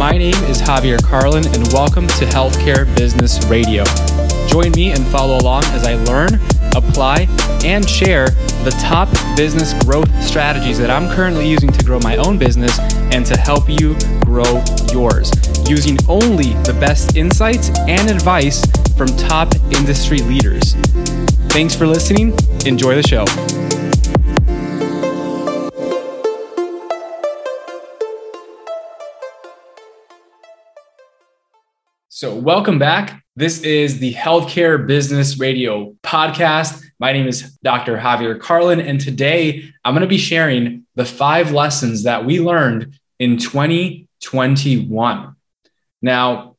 My name is Javier Carlin, and welcome to Healthcare Business Radio. Join me and follow along as I learn, apply, and share the top business growth strategies that I'm currently using to grow my own business and to help you grow yours, using only the best insights and advice from top industry leaders. Thanks for listening. Enjoy the show. So, welcome back. This is the Healthcare Business Radio podcast. My name is Dr. Javier Carlin, and today I'm going to be sharing the five lessons that we learned in 2021. Now,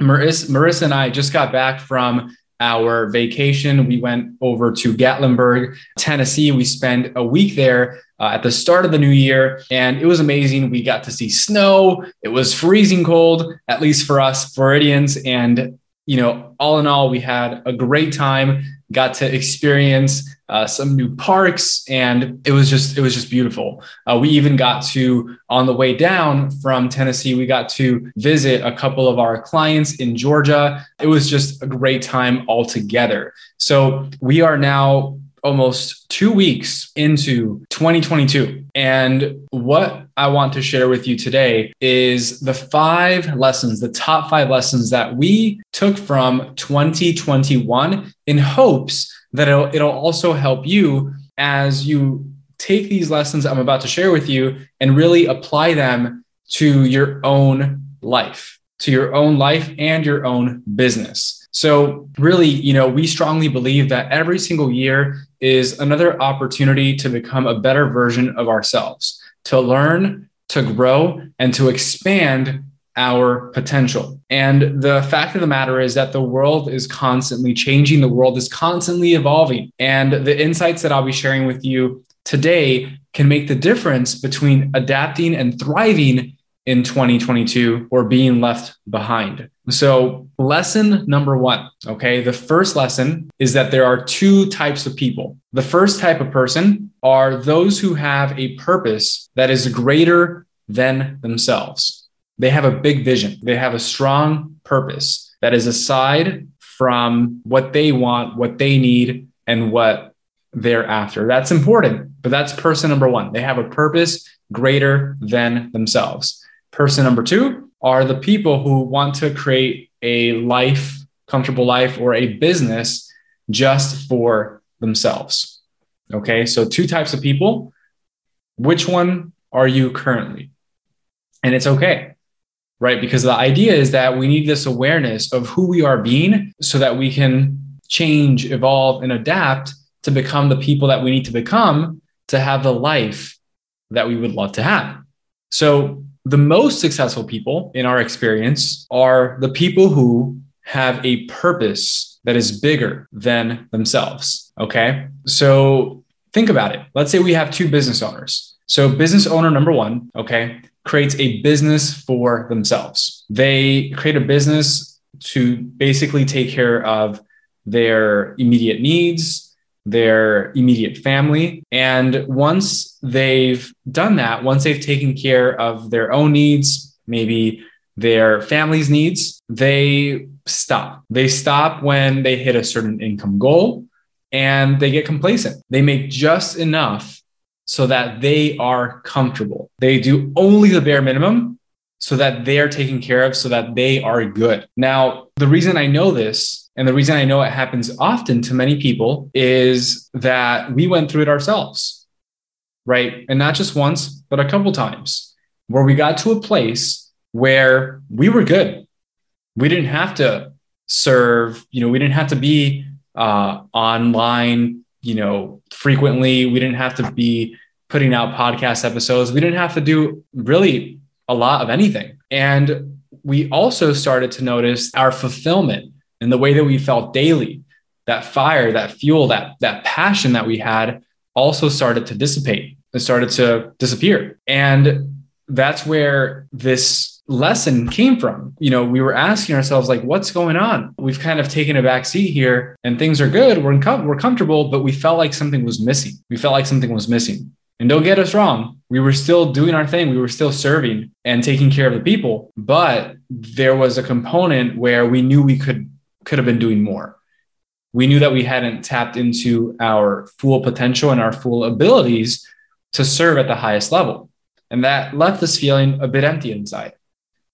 Marissa, Marissa and I just got back from our vacation. We went over to Gatlinburg, Tennessee. We spent a week there uh, at the start of the new year, and it was amazing. We got to see snow. It was freezing cold, at least for us Floridians. And, you know, all in all, we had a great time, got to experience uh, some new parks, and it was just it was just beautiful. Uh, we even got to on the way down from Tennessee, we got to visit a couple of our clients in Georgia. It was just a great time altogether. So we are now almost two weeks into 2022. And what I want to share with you today is the five lessons, the top five lessons that we took from 2021 in hopes that it'll, it'll also help you as you take these lessons I'm about to share with you and really apply them to your own life, to your own life and your own business. So, really, you know, we strongly believe that every single year is another opportunity to become a better version of ourselves, to learn, to grow, and to expand our potential. And the fact of the matter is that the world is constantly changing, the world is constantly evolving. And the insights that I'll be sharing with you today can make the difference between adapting and thriving in 2022 or being left behind. So, lesson number one, okay, the first lesson is that there are two types of people. The first type of person are those who have a purpose that is greater than themselves. They have a big vision, they have a strong purpose that is aside from what they want, what they need, and what they're after. That's important, but that's person number one. They have a purpose greater than themselves. Person number two are the people who want to create a life, comfortable life, or a business just for themselves. Okay, so two types of people. Which one are you currently? And it's okay, right? Because the idea is that we need this awareness of who we are being so that we can change, evolve, and adapt to become the people that we need to become to have the life that we would love to have. So, the most successful people in our experience are the people who have a purpose that is bigger than themselves. Okay. So think about it. Let's say we have two business owners. So, business owner number one, okay, creates a business for themselves. They create a business to basically take care of their immediate needs, their immediate family. And once they've done that, once they've taken care of their own needs, maybe their family's needs, they stop. They stop when they hit a certain income goal and they get complacent. They make just enough so that they are comfortable. They do only the bare minimum so that they are taken care of, so that they are good. Now, the reason I know this and the reason I know it happens often to many people is that we went through it ourselves, right? And not just once, but a couple times where we got to a place where we were good. We didn't have to serve, you know, we didn't have to be uh, online, you know, frequently. We didn't have to be putting out podcast episodes. We didn't have to do really a lot of anything. And we also started to notice our fulfillment and the way that we felt daily, that fire, that fuel, that, that passion that we had also started to dissipate. It started to disappear. And that's where this lesson came from. You know, we were asking ourselves, like, what's going on? We've kind of taken a back seat here and things are good. We're, com- we're comfortable, but we felt like something was missing. We felt like something was missing. And don't get us wrong, we were still doing our thing. We were still serving and taking care of the people, but there was a component where we knew we could could have been doing more. We knew that we hadn't tapped into our full potential and our full abilities to serve at the highest level. And that left us feeling a bit empty inside.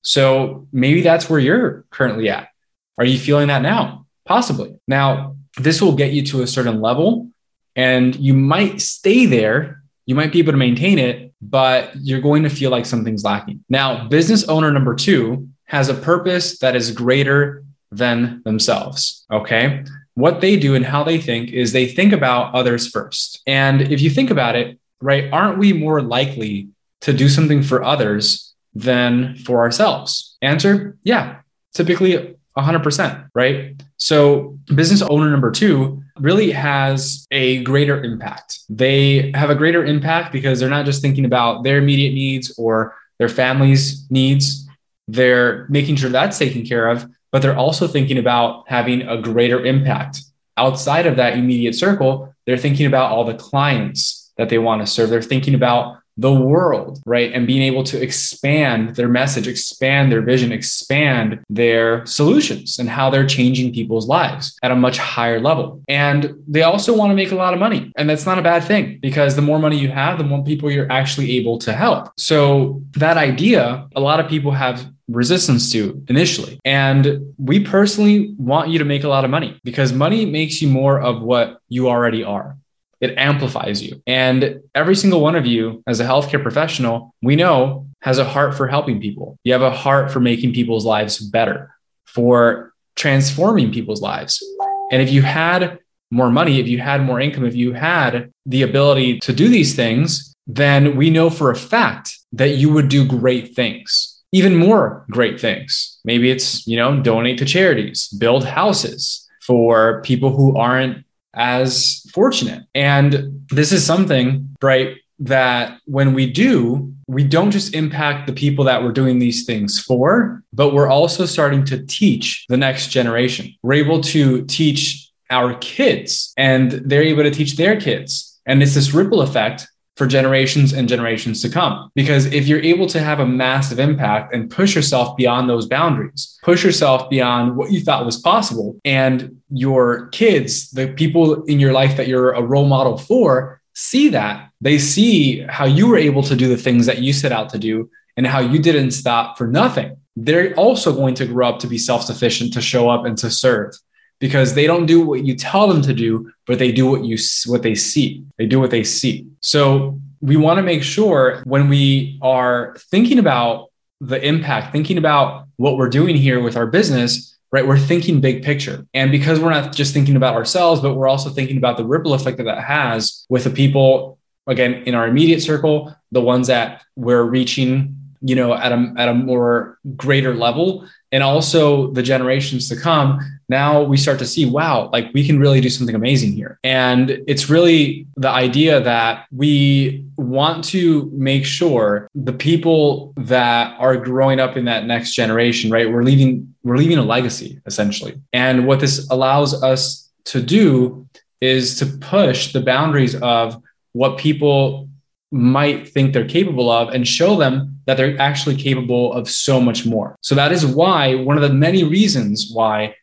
So maybe that's where you're currently at. Are you feeling that now? Possibly. Now, this will get you to a certain level and you might stay there. You might be able to maintain it, but you're going to feel like something's lacking. Now, business owner number two has a purpose that is greater than themselves. Okay. What they do and how they think is they think about others first. And if you think about it, right, aren't we more likely to do something for others than for ourselves? Answer yeah, typically 100%, right? So, business owner number two really has a greater impact. They have a greater impact because they're not just thinking about their immediate needs or their family's needs, they're making sure that's taken care of, but they're also thinking about having a greater impact. Outside of that immediate circle, they're thinking about all the clients that they want to serve. They're thinking about the world, right? And being able to expand their message, expand their vision, expand their solutions and how they're changing people's lives at a much higher level. And they also want to make a lot of money. And that's not a bad thing because the more money you have, the more people you're actually able to help. So that idea, a lot of people have resistance to initially. And we personally want you to make a lot of money because money makes you more of what you already are it amplifies you. And every single one of you, as a healthcare professional, we know has a heart for helping people. You have a heart for making people's lives better, for transforming people's lives. And if you had more money, if you had more income, if you had the ability to do these things, then we know for a fact that you would do great things, even more great things. Maybe it's, you know, donate to charities, build houses for people who aren't as fortunate. And this is something, right, that when we do, we don't just impact the people that we're doing these things for, but we're also starting to teach the next generation. We're able to teach our kids and they're able to teach their kids. And it's this ripple effect for generations and generations to come. Because if you're able to have a massive impact and push yourself beyond those boundaries, push yourself beyond what you thought was possible, and your kids, the people in your life that you're a role model for, see that. They see how you were able to do the things that you set out to do and how you didn't stop for nothing. They're also going to grow up to be self sufficient, to show up and to serve because they don't do what you tell them to do, but they do what you what they see. They do what they see. So we want to make sure when we are thinking about the impact, thinking about what we're doing here with our business, right? We're thinking big picture. And because we're not just thinking about ourselves, but we're also thinking about the ripple effect that that has with the people, again, in our immediate circle, the ones that we're reaching, you know, at a, at a more greater level, and also the generations to come now we start to see, wow, like we can really do something amazing here. And it's really the idea that we want to make sure the people that are growing up in that next generation, right? We're leaving, we're leaving a legacy essentially. And what this allows us to do is to push the boundaries of what people might think they're capable of and show them that they're actually capable of so much more. So that is why one of the many reasons why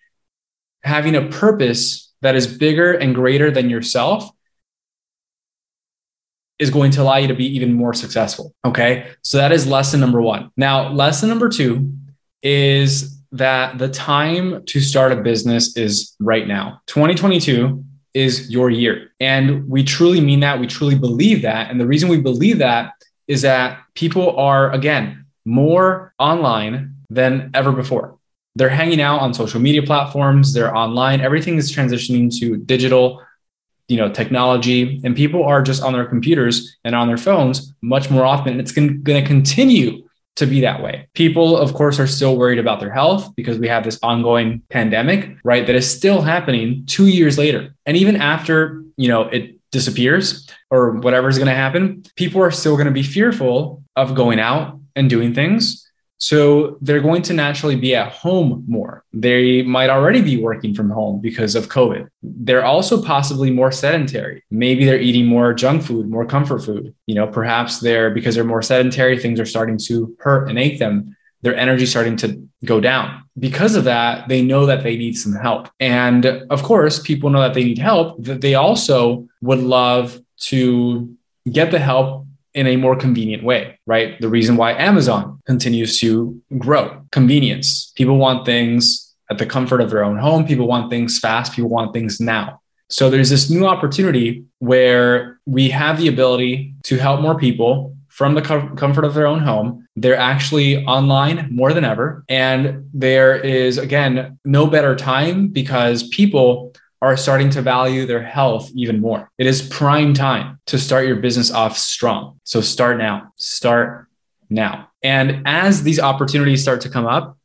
having a purpose that is bigger and greater than yourself is going to allow you to be even more successful. Okay. So that is lesson number one. Now, lesson number two is that the time to start a business is right now. 2022 is your year. And we truly mean that. We truly believe that. And the reason we believe that is that people are, again, more online than ever before they're hanging out on social media platforms they're online everything is transitioning to digital you know technology and people are just on their computers and on their phones much more often and it's going to continue to be that way. People, of course, are still worried about their health because we have this ongoing pandemic, right? That is still happening two years later. And even after, you know, it disappears or whatever is going to happen, people are still going to be fearful of going out and doing things so they're going to naturally be at home more. They might already be working from home because of COVID. They're also possibly more sedentary. Maybe they're eating more junk food, more comfort food. You know, perhaps they're because they're more sedentary, things are starting to hurt and ache them. Their energy starting to go down. Because of that, they know that they need some help. And of course, people know that they need help, that they also would love to get the help in a more convenient way, right? The reason why Amazon continues to grow convenience. People want things at the comfort of their own home. People want things fast. People want things now. So there's this new opportunity where we have the ability to help more people from the comfort of their own home. They're actually online more than ever. And there is, again, no better time because people are starting to value their health even more. It is prime time to start your business off strong. So start now. Start now. And as these opportunities start to come up,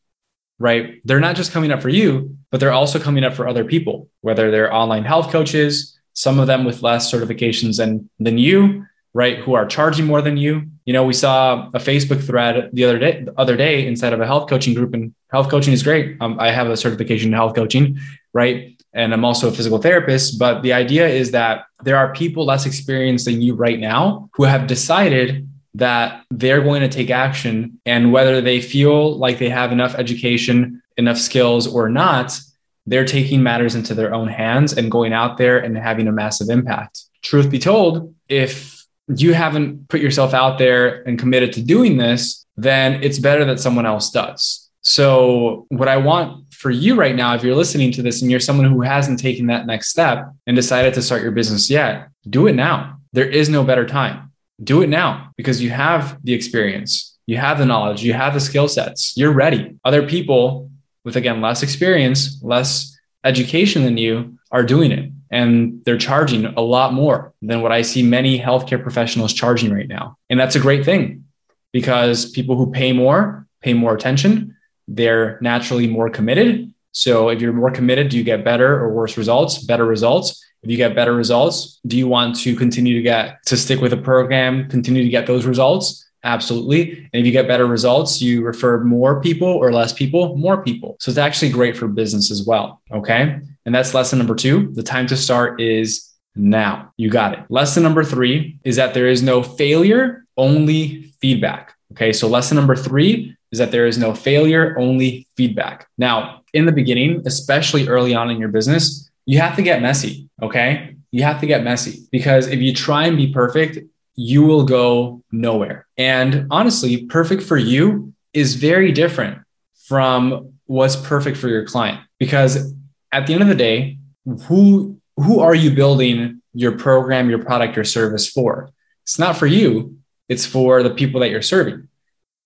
right, they're not just coming up for you, but they're also coming up for other people, whether they're online health coaches, some of them with less certifications than, than you, right, who are charging more than you. You know, we saw a Facebook thread the other day, the other day inside of a health coaching group, and health coaching is great. Um, I have a certification in health coaching, right? And I'm also a physical therapist. But the idea is that there are people less experienced than you right now who have decided that they're going to take action. And whether they feel like they have enough education, enough skills, or not, they're taking matters into their own hands and going out there and having a massive impact. Truth be told, if you haven't put yourself out there and committed to doing this, then it's better that someone else does. So, what I want for you right now, if you're listening to this and you're someone who hasn't taken that next step and decided to start your business yet, do it now. There is no better time. Do it now because you have the experience, you have the knowledge, you have the skill sets, you're ready. Other people with, again, less experience, less education than you are doing it. And they're charging a lot more than what I see many healthcare professionals charging right now. And that's a great thing because people who pay more pay more attention they're naturally more committed. So if you're more committed, do you get better or worse results? Better results. If you get better results, do you want to continue to get to stick with a program, continue to get those results? Absolutely. And if you get better results, you refer more people or less people, more people. So it's actually great for business as well. Okay. And that's lesson number two. The time to start is now. You got it. Lesson number three is that there is no failure, only feedback. Okay. So lesson number three is that there is no failure, only feedback. Now, in the beginning, especially early on in your business, you have to get messy. Okay. You have to get messy because if you try and be perfect, you will go nowhere. And honestly, perfect for you is very different from what's perfect for your client because at the end of the day, who who are you building your program, your product, your service for? It's not for you, it's for the people that you're serving.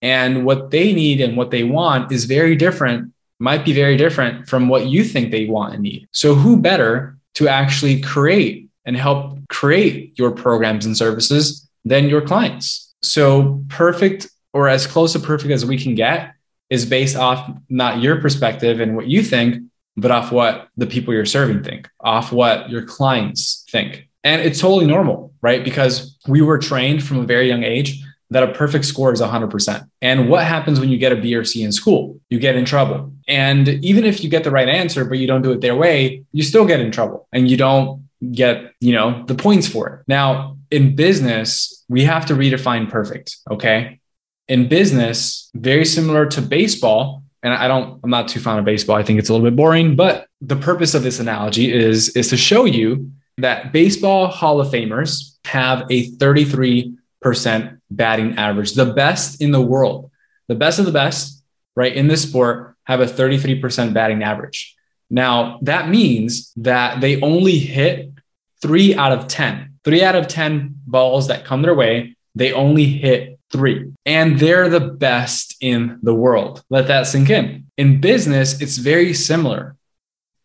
And what they need and what they want is very different, might be very different from what you think they want and need. So, who better to actually create and help create your programs and services than your clients? So, perfect or as close to perfect as we can get is based off not your perspective and what you think, but off what the people you're serving think, off what your clients think. And it's totally normal, right? Because we were trained from a very young age that a perfect score is 100%. And what happens when you get a B or C in school? You get in trouble. And even if you get the right answer, but you don't do it their way, you still get in trouble and you don't get, you know, the points for it. Now, in business, we have to redefine perfect. Okay. In business, very similar to baseball, and I don't, I'm not too fond of baseball. I think it's a little bit boring, but the purpose of this analogy is, is to show you that baseball Hall of Famers have a 33 percent batting average, the best in the world, the best of the best, right, in this sport have a 33% batting average. Now, that means that they only hit three out of 10, three out of 10 balls that come their way, they only hit three. And they're the best in the world. Let that sink in. In business, it's very similar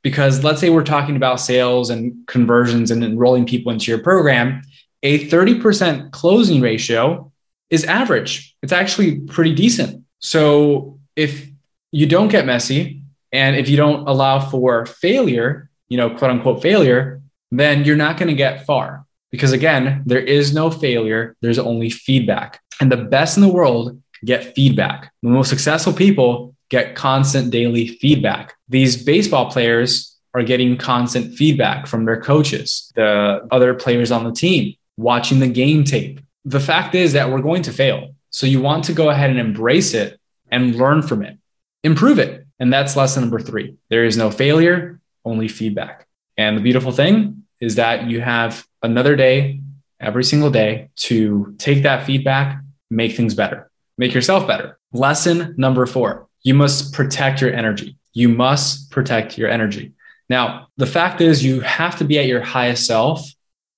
because let's say we're talking about sales and conversions and enrolling people into your program a 30% closing ratio is average. It's actually pretty decent. So if you don't get messy and if you don't allow for failure, you know, quote unquote failure, then you're not going to get far. Because again, there is no failure, there's only feedback. And the best in the world get feedback. The most successful people get constant daily feedback. These baseball players are getting constant feedback from their coaches, the other players on the team, watching the game tape. The fact is that we're going to fail. So you want to go ahead and embrace it and learn from it, improve it. And that's lesson number three. There is no failure, only feedback. And the beautiful thing is that you have another day every single day to take that feedback, make things better, make yourself better. Lesson number four you must protect your energy. You must protect your energy. Now, the fact is, you have to be at your highest self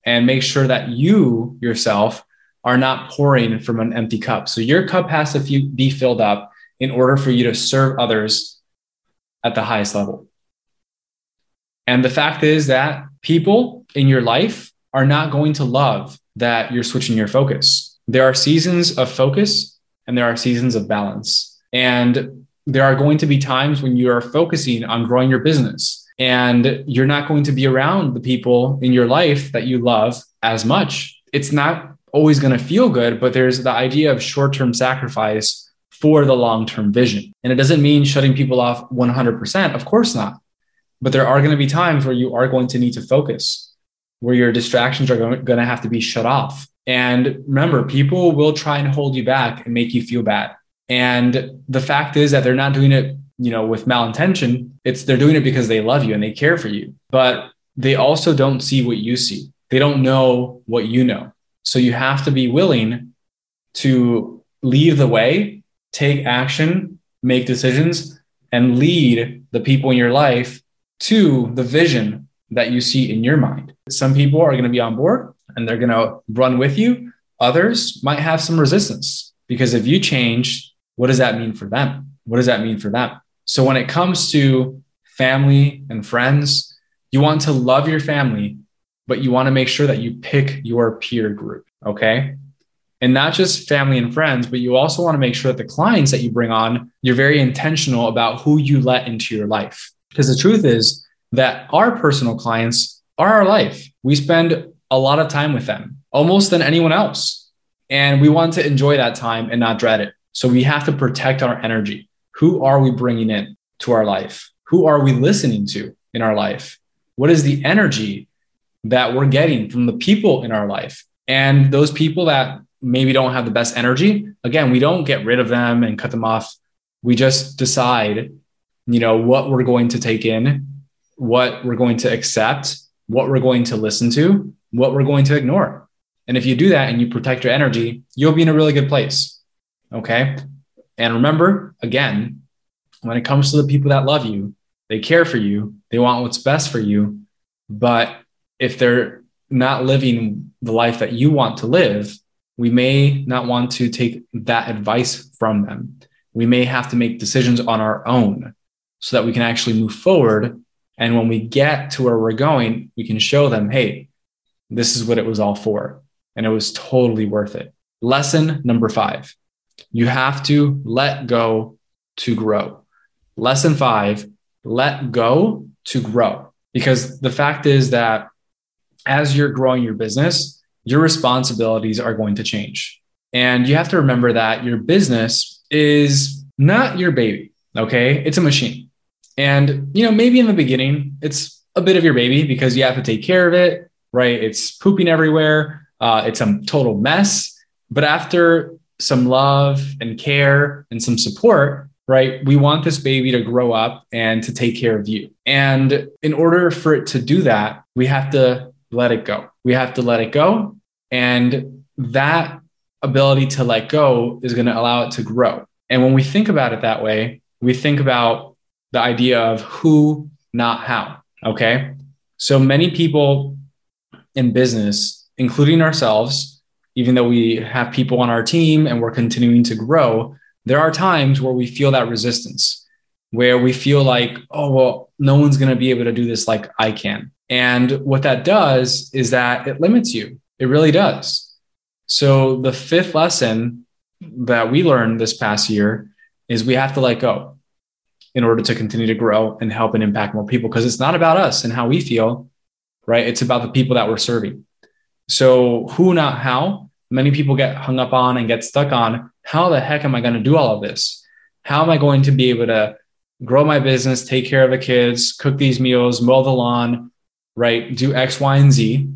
and make sure that you yourself are not pouring from an empty cup. So your cup has to be filled up in order for you to serve others at the highest level. And the fact is that people in your life are not going to love that you're switching your focus. There are seasons of focus and there are seasons of balance. And there are going to be times when you are focusing on growing your business and you're not going to be around the people in your life that you love as much. It's not always going to feel good, but there's the idea of short term sacrifice for the long term vision. And it doesn't mean shutting people off 100%. Of course not. But there are going to be times where you are going to need to focus, where your distractions are going to have to be shut off. And remember, people will try and hold you back and make you feel bad. And the fact is that they're not doing it, you know, with malintention. It's they're doing it because they love you and they care for you. But they also don't see what you see. They don't know what you know. So you have to be willing to lead the way, take action, make decisions, and lead the people in your life to the vision that you see in your mind. Some people are going to be on board and they're going to run with you. Others might have some resistance because if you change what does that mean for them? What does that mean for them? So when it comes to family and friends, you want to love your family, but you want to make sure that you pick your peer group. Okay. And not just family and friends, but you also want to make sure that the clients that you bring on, you're very intentional about who you let into your life. Because the truth is that our personal clients are our life. We spend a lot of time with them, almost than anyone else. And we want to enjoy that time and not dread it. So we have to protect our energy. Who are we bringing in to our life? Who are we listening to in our life? What is the energy that we're getting from the people in our life? And those people that maybe don't have the best energy, again, we don't get rid of them and cut them off. We just decide, you know, what we're going to take in, what we're going to accept, what we're going to listen to, what we're going to ignore. And if you do that and you protect your energy, you'll be in a really good place. Okay. And remember, again, when it comes to the people that love you, they care for you, they want what's best for you. But if they're not living the life that you want to live, we may not want to take that advice from them. We may have to make decisions on our own so that we can actually move forward. And when we get to where we're going, we can show them, hey, this is what it was all for. And it was totally worth it. Lesson number five you have to let go to grow. Lesson five, let go to grow. Because the fact is that as you're growing your business, your responsibilities are going to change. And you have to remember that your business is not your baby. Okay. It's a machine. And, you know, maybe in the beginning, it's a bit of your baby because you have to take care of it, right? It's pooping everywhere. Uh, it's a total mess. But after some love and care and some support, right? We want this baby to grow up and to take care of you. And in order for it to do that, we have to let it go. We have to let it go. And that ability to let go is going to allow it to grow. And when we think about it that way, we think about the idea of who, not how. Okay. So many people in business, including ourselves, even though we have people on our team and we're continuing to grow, there are times where we feel that resistance, where we feel like, oh, well, no one's going to be able to do this like I can. And what that does is that it limits you. It really does. So the fifth lesson that we learned this past year is we have to let go in order to continue to grow and help and impact more people because it's not about us and how we feel, right? It's about the people that we're serving. So, who, not how, many people get hung up on and get stuck on how the heck am I going to do all of this? How am I going to be able to grow my business, take care of the kids, cook these meals, mow the lawn, right? Do X, Y, and Z.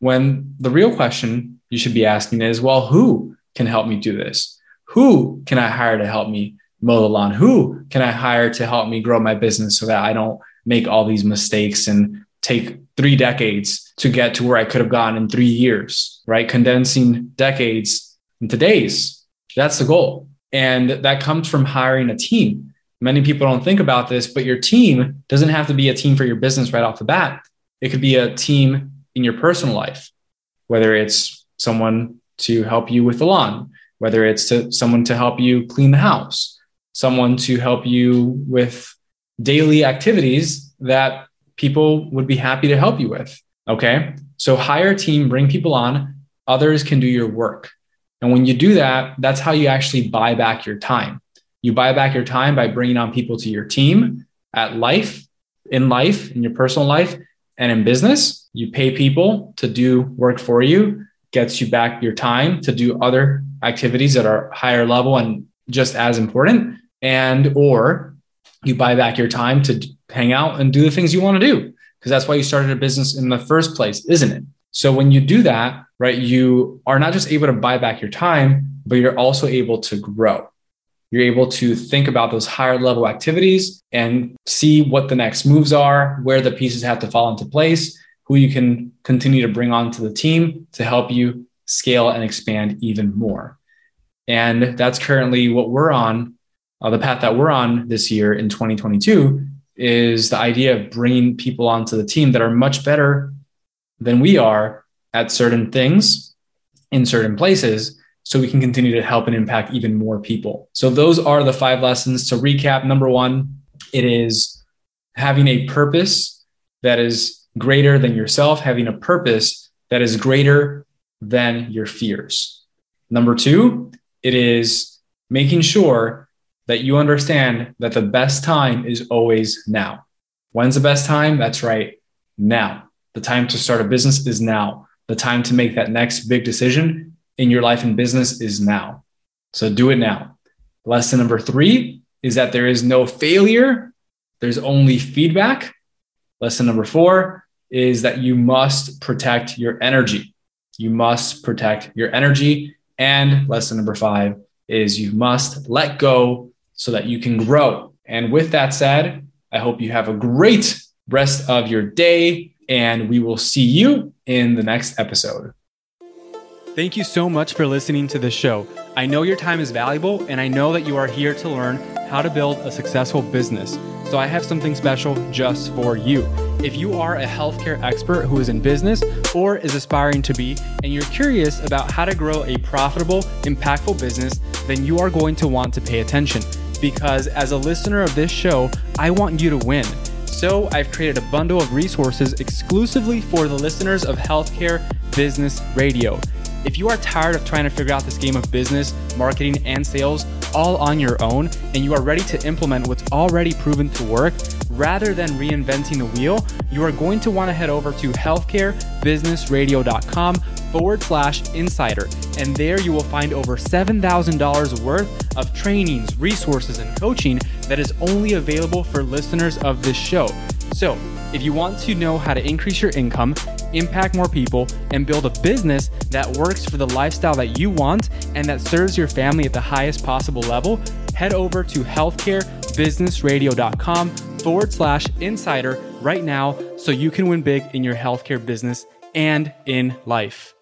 When the real question you should be asking is, well, who can help me do this? Who can I hire to help me mow the lawn? Who can I hire to help me grow my business so that I don't make all these mistakes and take three decades to get to where I could have gone in three years, right? Condensing decades into days. That's the goal. And that comes from hiring a team. Many people don't think about this, but your team doesn't have to be a team for your business right off the bat. It could be a team in your personal life, whether it's someone to help you with the lawn, whether it's to someone to help you clean the house, someone to help you with daily activities that people would be happy to help you with. Okay. So hire a team, bring people on, others can do your work. And when you do that, that's how you actually buy back your time. You buy back your time by bringing on people to your team at life, in life, in your personal life, and in business. You pay people to do work for you, gets you back your time to do other activities that are higher level and just as important. And, or you buy back your time to hang out and do the things you want to do because that's why you started a business in the first place, isn't it? So when you do that, right, you are not just able to buy back your time, but you're also able to grow. You're able to think about those higher level activities and see what the next moves are, where the pieces have to fall into place, who you can continue to bring onto the team to help you scale and expand even more. And that's currently what we're on. Uh, the path that we're on this year in 2022 is the idea of bringing people onto the team that are much better than we are at certain things in certain places so we can continue to help and impact even more people. So those are the five lessons to recap. Number 1, it is having a purpose that is greater than yourself, having a purpose that is greater than your fears. Number 2, it is making sure that you understand that the best time is always now. When's the best time? That's right, now. The time to start a business is now. The time to make that next big decision in your life and business is now. So do it now. Lesson number three is that there is no failure, there's only feedback. Lesson number four is that you must protect your energy. You must protect your energy. And lesson number five is you must let go so that you can grow. And with that said, I hope you have a great rest of your day, and we will see you in the next episode. Thank you so much for listening to this show. I know your time is valuable, and I know that you are here to learn how to build a successful business. So I have something special just for you. If you are a healthcare expert who is in business or is aspiring to be, and you're curious about how to grow a profitable, impactful business, then you are going to want to pay attention. Because as a listener of this show, I want you to win. So I've created a bundle of resources exclusively for the listeners of Healthcare Business Radio. If you are tired of trying to figure out this game of business, marketing, and sales all on your own, and you are ready to implement what's already proven to work, rather than reinventing the wheel, you are going to want to head over to healthcarebusinessradio.com forward slash insider. And there you will find over $7,000 worth of trainings, resources, and coaching that is only available for listeners of this show. So, if you want to know how to increase your income, impact more people, and build a business that works for the lifestyle that you want and that serves your family at the highest possible level, head over to healthcarebusinessradio.com forward slash insider right now so you can win big in your healthcare business and in life.